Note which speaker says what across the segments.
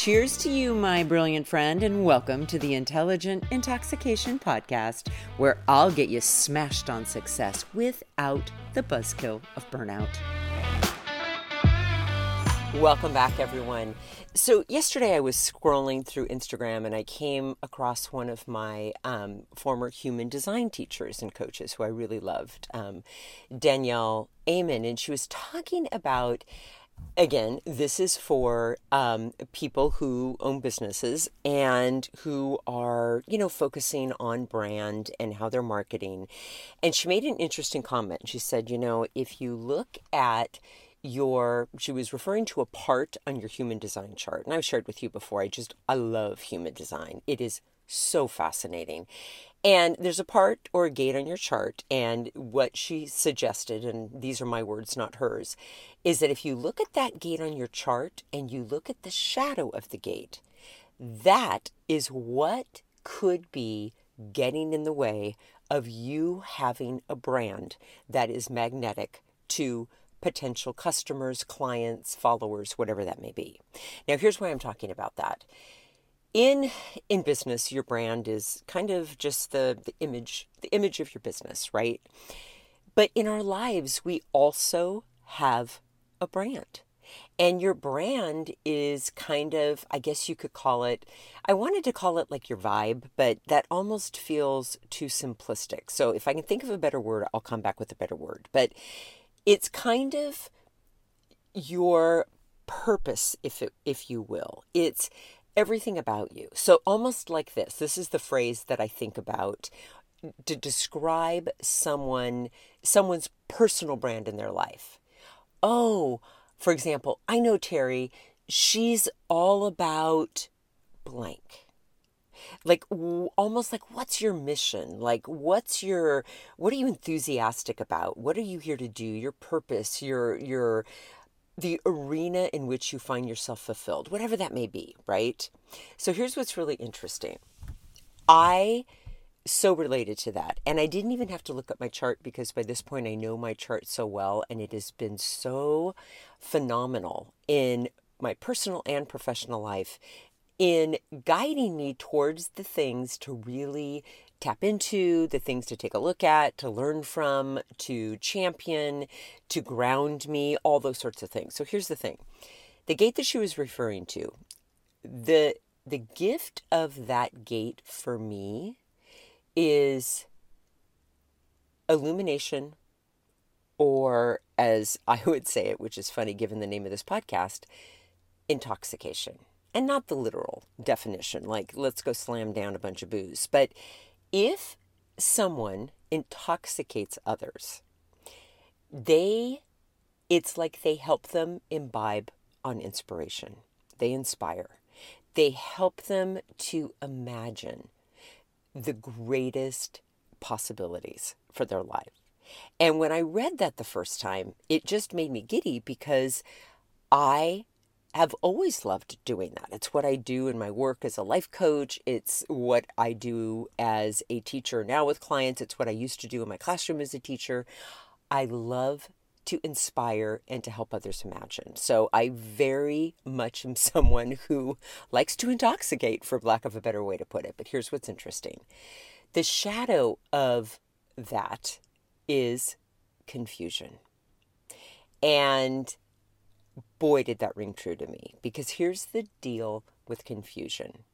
Speaker 1: Cheers to you, my brilliant friend, and welcome to the Intelligent Intoxication Podcast, where I'll get you smashed on success without the buzzkill of burnout. Welcome back, everyone. So, yesterday I was scrolling through Instagram and I came across one of my um, former human design teachers and coaches who I really loved, um, Danielle Amen, and she was talking about again, this is for um, people who own businesses and who are, you know, focusing on brand and how they're marketing. And she made an interesting comment. She said, you know, if you look at your she was referring to a part on your human design chart and i've shared with you before i just i love human design it is so fascinating and there's a part or a gate on your chart, and what she suggested, and these are my words, not hers, is that if you look at that gate on your chart and you look at the shadow of the gate, that is what could be getting in the way of you having a brand that is magnetic to potential customers, clients, followers, whatever that may be. Now, here's why I'm talking about that in in business your brand is kind of just the, the image the image of your business right? But in our lives we also have a brand. And your brand is kind of i guess you could call it i wanted to call it like your vibe but that almost feels too simplistic. So if i can think of a better word i'll come back with a better word. But it's kind of your purpose if it, if you will. It's everything about you. So, almost like this this is the phrase that I think about to describe someone someone's personal brand in their life. Oh, for example, I know Terri, she's all about blank. Like almost like what's your mission? Like what's your what are you enthusiastic about? What are you here to do? Your purpose, your your the arena in which you find yourself fulfilled, whatever that may be, right? So here's what's really interesting. I so related to that. And I didn't even have to look at my chart because by this point I know my chart so well and it has been so phenomenal in my personal and professional life in guiding me towards the things to really tap into, the things to take a look at, to learn from, to champion, to ground me, all those sorts of things. So here's the thing. The gate that she was referring to, the the gift of that gate for me is illumination or as I would say it, which is funny given the name of this podcast, intoxication. And not the literal definition, like let's go slam down a bunch of booze, but if someone intoxicates others, they it's like they help them imbibe on inspiration. They inspire. They help them to imagine the greatest possibilities for their life. And when I read that the first time, it just made me giddy because I have always loved doing that. It's what I do in my work as a life coach. It's what I do as a teacher now with clients. It's what I used to do in my classroom as a teacher. I love to inspire and to help others imagine. So I very much am someone who likes to intoxicate, for lack of a better way to put it. But here's what's interesting the shadow of that is confusion. And boy, did that ring true to me. Because here's the deal with confusion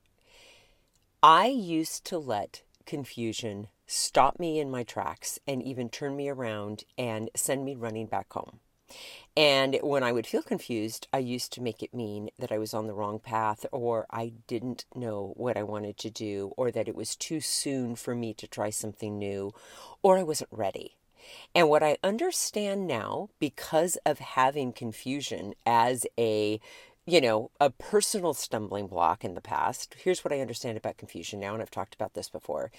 Speaker 1: I used to let confusion stop me in my tracks and even turn me around and send me running back home. And when I would feel confused, I used to make it mean that I was on the wrong path or I didn't know what I wanted to do or that it was too soon for me to try something new or I wasn't ready. And what I understand now, because of having confusion as a you know, a personal stumbling block in the past. Here's what I understand about confusion now, and I've talked about this before.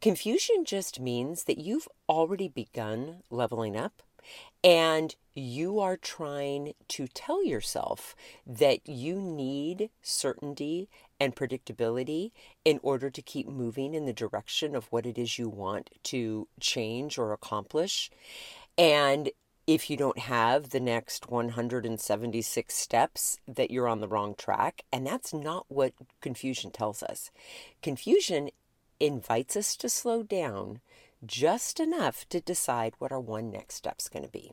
Speaker 1: Confusion just means that you've already begun leveling up and you are trying to tell yourself that you need certainty and predictability in order to keep moving in the direction of what it is you want to change or accomplish. And if you don't have the next 176 steps, that you're on the wrong track. And that's not what confusion tells us. Confusion invites us to slow down just enough to decide what our one next step's going to be.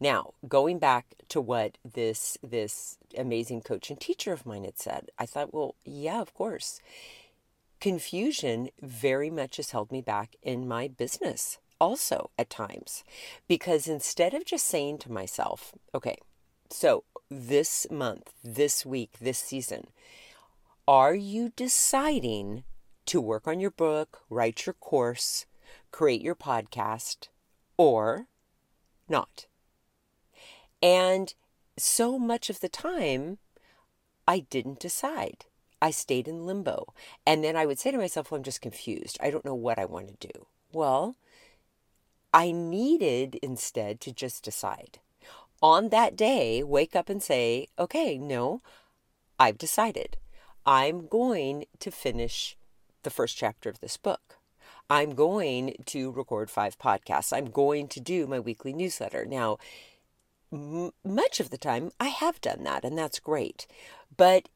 Speaker 1: Now, going back to what this this amazing coach and teacher of mine had said, I thought, well, yeah, of course. Confusion very much has held me back in my business also at times because instead of just saying to myself, okay, so this month, this week, this season, are you deciding to work on your book, write your course, create your podcast, or not? And so much of the time, I didn't decide. I stayed in limbo. And then I would say to myself, well, I'm just confused. I don't know what I want to do. Well, I needed instead to just decide. On that day, wake up and say, okay, no, I've decided. I'm going to finish the first chapter of this book. I'm going to record five podcasts. I'm going to do my weekly newsletter. Now, m- much of the time, I have done that, and that's great. But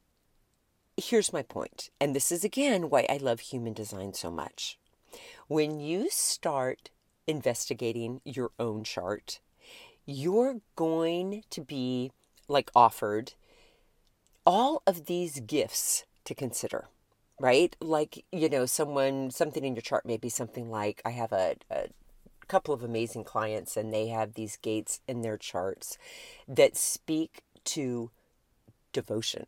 Speaker 1: here's my point, and this is again why I love human design so much. When you start investigating your own chart, you're going to be like offered all of these gifts to consider, right? Like, you know, someone, something in your chart may be something like I have a, a couple of amazing clients and they have these gates in their charts that speak to devotion.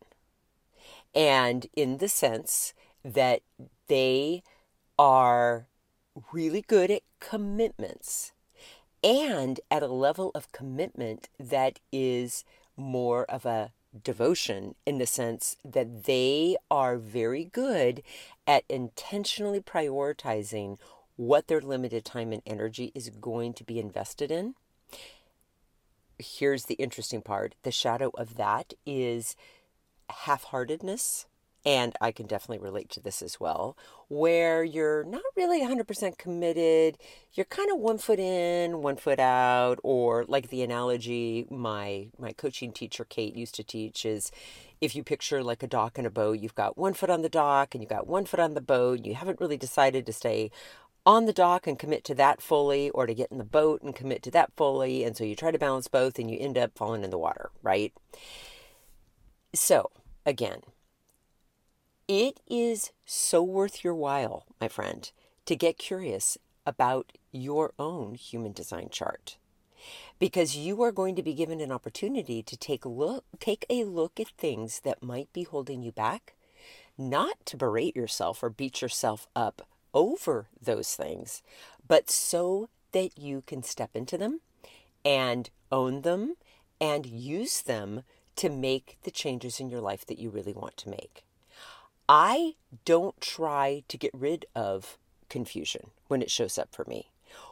Speaker 1: And in the sense that they are really good at commitments and at a level of commitment that is more of a devotion in the sense that they are very good at intentionally prioritizing what their limited time and energy is going to be invested in. Here's the interesting part the shadow of that is half heartedness and I can definitely relate to this as well, where you're not really 100% committed. You're kind of one foot in, one foot out, or like the analogy my my coaching teacher Kate used to teach is if you picture like a dock and a boat, you've got one foot on the dock and you've got one foot on the boat, you haven't really decided to stay on the dock and commit to that fully or to get in the boat and commit to that fully, and so you try to balance both and you end up falling in the water, right? So, again, it is so worth your while, my friend, to get curious about your own human design chart. Because you are going to be given an opportunity to take a look take a look at things that might be holding you back, not to berate yourself or beat yourself up over those things, but so that you can step into them and own them and use them to make the changes in your life that you really want to make. I don't try to get rid of confusion when it shows up for me.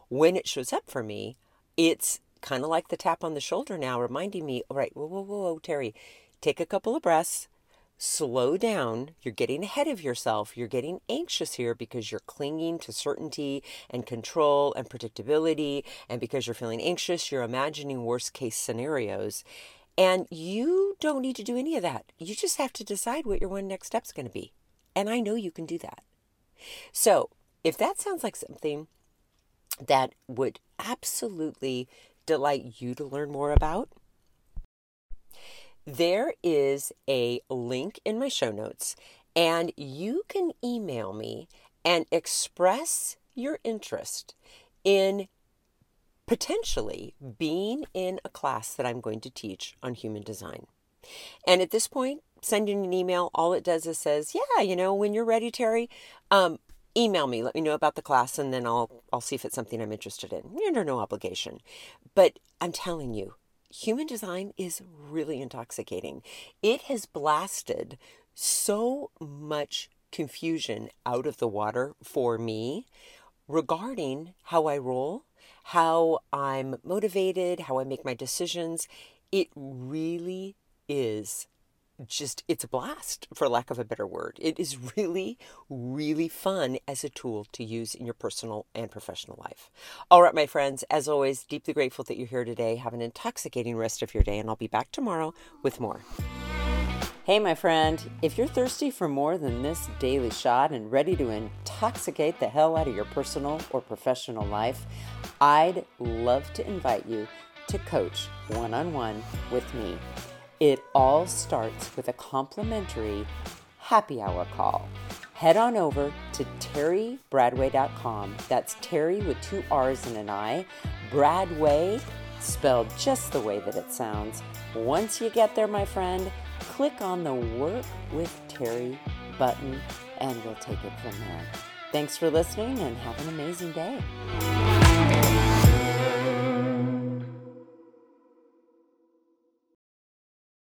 Speaker 1: When it shows up for me, it's kind of like the tap on the shoulder now, reminding me, all right, whoa, whoa, whoa, whoa, Terri, take a couple of breaths, slow down. You're getting ahead of yourself. You're getting anxious here because you're clinging to certainty and control and predictability. And because you're feeling anxious, you're imagining worst case scenarios. And you don't need to do any of that. You just have to decide what your one next step is going to be. And I know you can do that. So, if that sounds like something that would absolutely delight you to learn more about, there is a link in my show notes, and you can email me and express your interest in potentially being in a class that I'm going to teach on human design. And at this point, sending an email, all it does is says, "Yeah, you know, when you're ready, Terri, um, email me. Let me know about the class, and then I'll I'll see if it's something I'm interested in. You're under no obligation, but I'm telling you, human design is really intoxicating. It has blasted so much confusion out of the water for me regarding how I roll how I'm motivated, how I make my decisions. It really is just it's a blast for lack of a better word. It is really really fun as a tool to use in your personal and professional life. All right my friends as always deeply grateful that you're here today. Have an intoxicating rest of your day and i'll be back tomorrow with more. Hey, my friend, if you're thirsty for more than this daily shot and ready to intoxicate the hell out of your personal or professional life, I'd love to invite you to coach one on one with me. It all starts with a complimentary happy hour call. Head on over to terribradway.com. That's Terri with two R's and an I. Bradway, spelled just the way that it sounds. Once you get there, my friend, click on the Work with Terri button and we'll take it from there. Thanks for listening and have an amazing day.